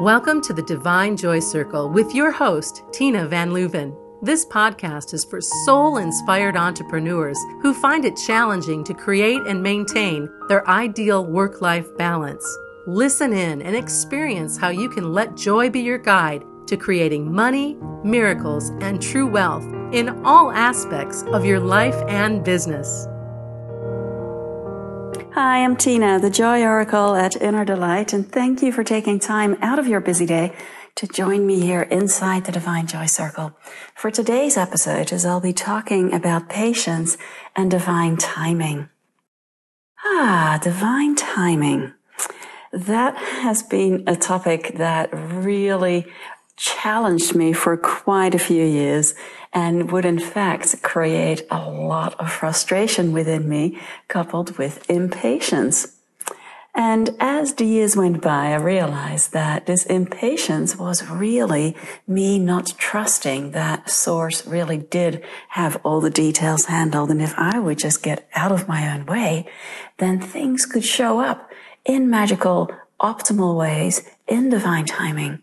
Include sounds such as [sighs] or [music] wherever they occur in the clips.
Welcome to the Divine Joy Circle with your host, Tina Van Leuven. This podcast is for soul inspired entrepreneurs who find it challenging to create and maintain their ideal work life balance. Listen in and experience how you can let joy be your guide to creating money, miracles, and true wealth in all aspects of your life and business. Hi, I'm Tina, the Joy Oracle at Inner Delight, and thank you for taking time out of your busy day to join me here inside the Divine Joy Circle. For today's episode, as I'll be talking about patience and divine timing. Ah, divine timing. That has been a topic that really challenged me for quite a few years and would in fact create a lot of frustration within me coupled with impatience. And as the years went by, I realized that this impatience was really me not trusting that source really did have all the details handled. And if I would just get out of my own way, then things could show up in magical, optimal ways in divine timing.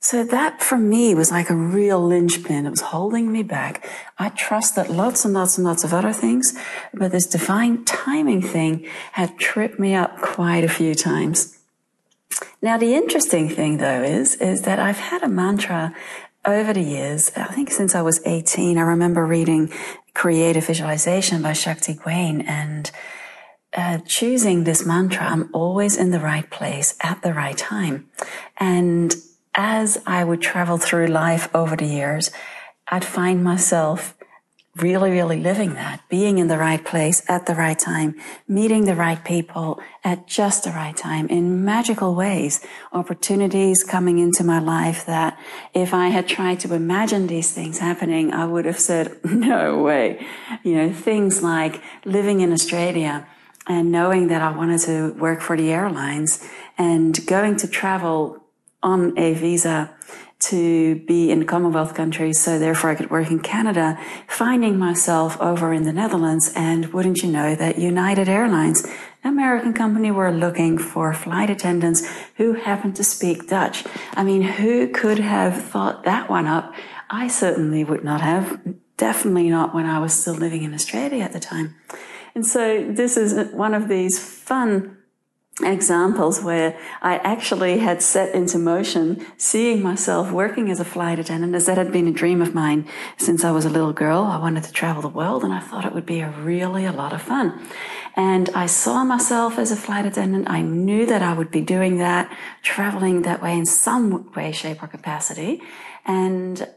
So that for me was like a real linchpin. It was holding me back. I trust that lots and lots and lots of other things, but this divine timing thing had tripped me up quite a few times. Now, the interesting thing though is, is that I've had a mantra over the years. I think since I was 18, I remember reading Creative Visualization by Shakti Gawain and uh, choosing this mantra, I'm always in the right place at the right time. And as I would travel through life over the years, I'd find myself really, really living that, being in the right place at the right time, meeting the right people at just the right time in magical ways, opportunities coming into my life that if I had tried to imagine these things happening, I would have said, [laughs] no way. You know, things like living in Australia and knowing that I wanted to work for the airlines and going to travel on a visa to be in Commonwealth countries, so therefore I could work in Canada, finding myself over in the Netherlands, and wouldn't you know that United Airlines, an American company, were looking for flight attendants who happened to speak Dutch. I mean, who could have thought that one up? I certainly would not have. Definitely not when I was still living in Australia at the time. And so this is one of these fun examples where I actually had set into motion seeing myself working as a flight attendant as that had been a dream of mine since I was a little girl. I wanted to travel the world and I thought it would be a really a lot of fun. And I saw myself as a flight attendant. I knew that I would be doing that, traveling that way in some way, shape or capacity. And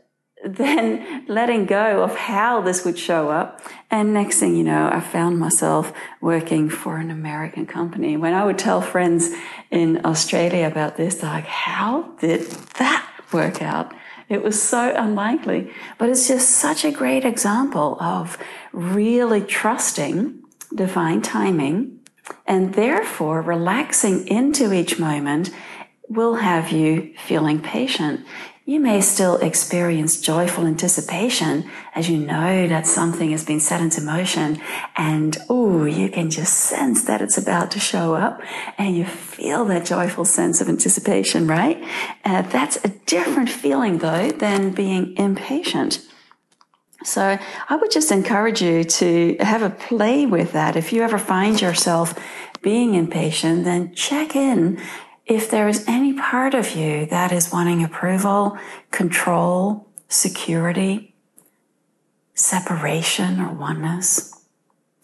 [laughs] then letting go of how this would show up. And next thing you know, I found myself working for an American company. When I would tell friends in Australia about this, they're like, how did that work out? It was so unlikely, but it's just such a great example of really trusting divine timing and therefore relaxing into each moment will have you feeling patient you may still experience joyful anticipation as you know that something has been set into motion and oh, you can just sense that it's about to show up and you feel that joyful sense of anticipation, right? Uh, that's a different feeling though than being impatient. So I would just encourage you to have a play with that. If you ever find yourself being impatient, then check in if there is any part of you that is wanting approval, control, security, separation, or oneness,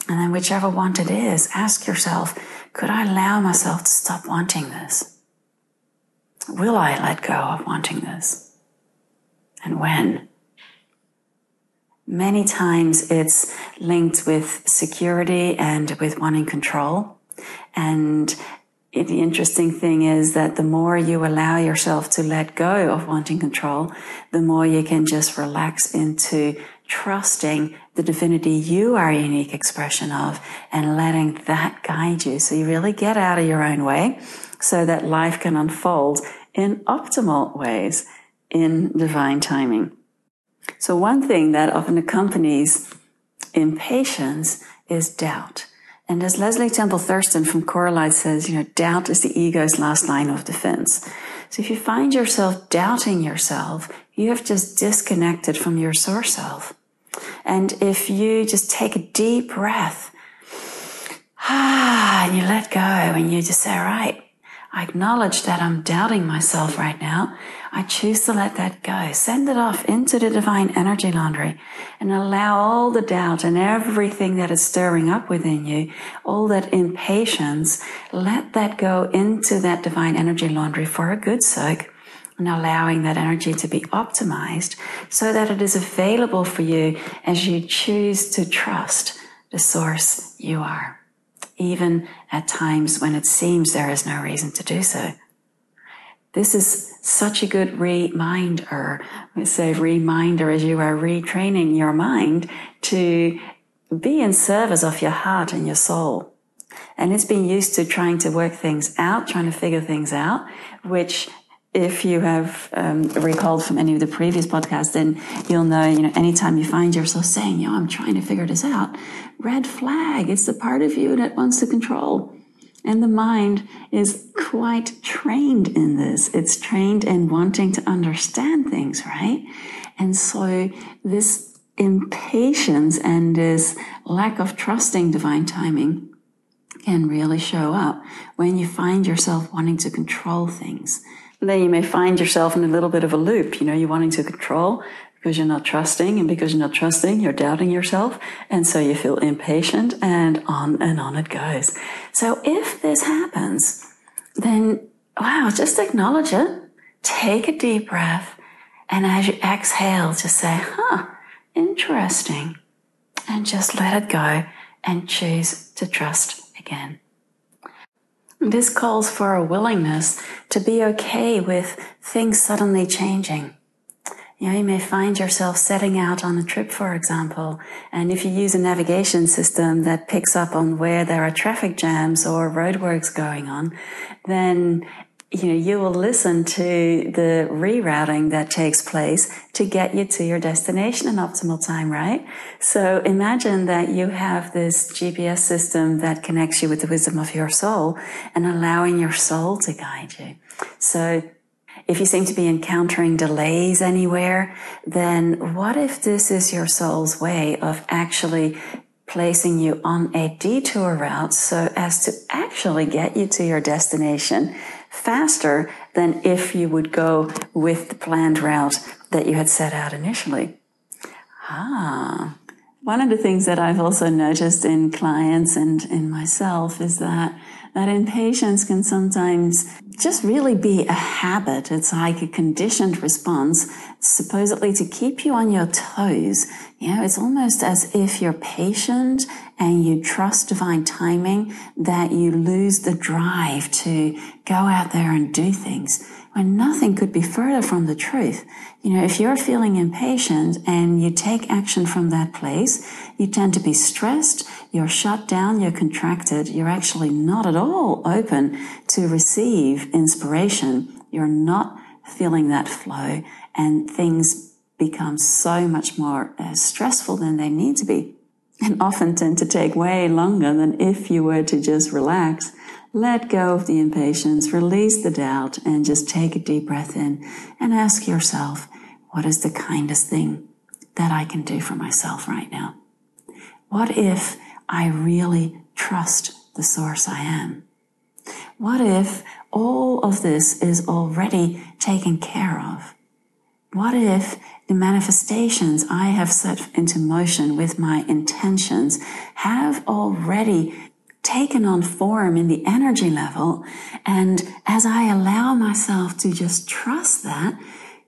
and then whichever want it is, ask yourself, could I allow myself to stop wanting this? Will I let go of wanting this? And when? Many times it's linked with security and with wanting control. And the interesting thing is that the more you allow yourself to let go of wanting control, the more you can just relax into trusting the divinity you are a unique expression of and letting that guide you. So you really get out of your own way so that life can unfold in optimal ways in divine timing. So one thing that often accompanies impatience is doubt. And as Leslie Temple Thurston from Corelight says, you know, doubt is the ego's last line of defense. So if you find yourself doubting yourself, you have just disconnected from your source self. And if you just take a deep breath, ah, [sighs] and you let go and you just say, all right, I acknowledge that I'm doubting myself right now. I choose to let that go. Send it off into the divine energy laundry and allow all the doubt and everything that is stirring up within you, all that impatience, let that go into that divine energy laundry for a good soak and allowing that energy to be optimized so that it is available for you as you choose to trust the source you are even at times when it seems there is no reason to do so. This is such a good reminder, I say reminder as you are retraining your mind to be in service of your heart and your soul. And it's been used to trying to work things out, trying to figure things out, which if you have um, recalled from any of the previous podcasts, then you'll know, you know, anytime you find yourself saying, yo, I'm trying to figure this out, red flag. It's the part of you that wants to control. And the mind is quite trained in this. It's trained in wanting to understand things, right? And so this impatience and this lack of trusting divine timing can really show up when you find yourself wanting to control things then you may find yourself in a little bit of a loop. You know, you're wanting to control because you're not trusting, and because you're not trusting, you're doubting yourself, and so you feel impatient, and on and on it goes. So if this happens, then wow, just acknowledge it. Take a deep breath, and as you exhale, just say, huh, interesting. And just let it go and choose to trust again. This calls for a willingness to be okay with things suddenly changing. You know, you may find yourself setting out on a trip, for example, and if you use a navigation system that picks up on where there are traffic jams or roadworks going on, then you know, you will listen to the rerouting that takes place to get you to your destination in optimal time, right? So imagine that you have this GPS system that connects you with the wisdom of your soul and allowing your soul to guide you. So if you seem to be encountering delays anywhere, then what if this is your soul's way of actually placing you on a detour route so as to actually get you to your destination faster than if you would go with the planned route that you had set out initially. Ah, one of the things that I've also noticed in clients and in myself is that that impatience can sometimes just really be a habit. It's like a conditioned response, supposedly to keep you on your toes. You know, it's almost as if you're patient and you trust divine timing that you lose the drive to go out there and do things when nothing could be further from the truth. You know, if you're feeling impatient and you take action from that place, you tend to be stressed, you're shut down, you're contracted, you're actually not at all open to receive inspiration. You're not feeling that flow and things become so much more uh, stressful than they need to be and often tend to take way longer than if you were to just relax let go of the impatience, release the doubt, and just take a deep breath in and ask yourself, what is the kindest thing that I can do for myself right now? What if I really trust the source I am? What if all of this is already taken care of? What if the manifestations I have set into motion with my intentions have already taken on form in the energy level. And as I allow myself to just trust that,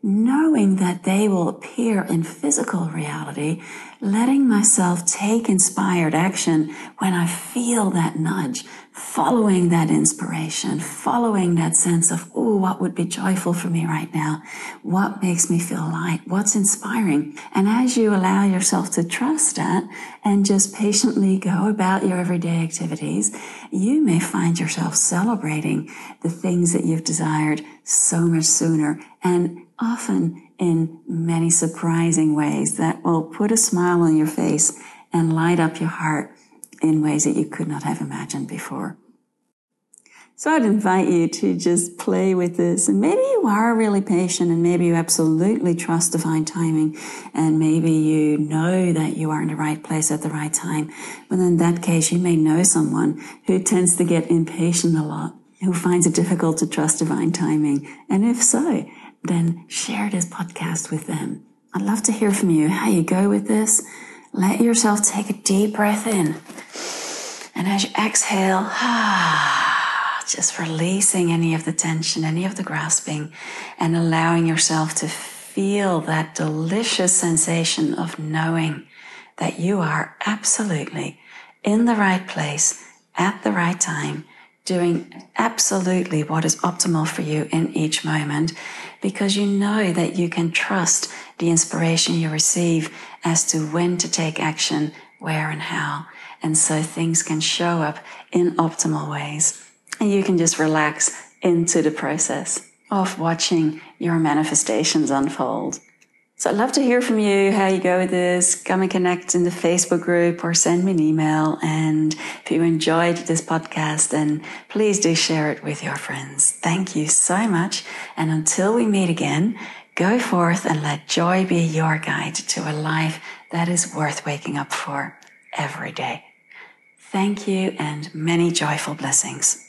knowing that they will appear in physical reality, letting myself take inspired action when I feel that nudge, following that inspiration, following that sense of, oh, what would be joyful for me right now? What makes me feel light? What's inspiring? And as you allow yourself to trust that and just patiently go about your everyday activities, you may find yourself celebrating the things that you've desired so much sooner and often in many surprising ways that will put a smile on your face and light up your heart in ways that you could not have imagined before. So I'd invite you to just play with this. And maybe you are really patient and maybe you absolutely trust divine timing. And maybe you know that you are in the right place at the right time. But in that case, you may know someone who tends to get impatient a lot, who finds it difficult to trust divine timing. And if so, then share this podcast with them. I'd love to hear from you how you go with this. Let yourself take a deep breath in. And as you exhale, [sighs] just releasing any of the tension, any of the grasping, and allowing yourself to feel that delicious sensation of knowing that you are absolutely in the right place at the right time, doing absolutely what is optimal for you in each moment, because you know that you can trust the inspiration you receive as to when to take action, where and how. And so things can show up in optimal ways. And you can just relax into the process of watching your manifestations unfold. So I'd love to hear from you how you go with this. Come and connect in the Facebook group or send me an email. And if you enjoyed this podcast, then please do share it with your friends. Thank you so much. And until we meet again, go forth and let joy be your guide to a life that is worth waking up for every day. Thank you and many joyful blessings.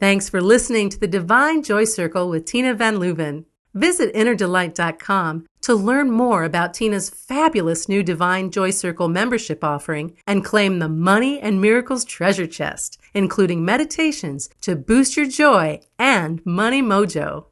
Thanks for listening to the Divine Joy Circle with Tina Van Leuven. Visit innerdelight.com to learn more about Tina's fabulous new Divine Joy Circle membership offering and claim the Money and Miracles treasure chest, including meditations to boost your joy and money mojo.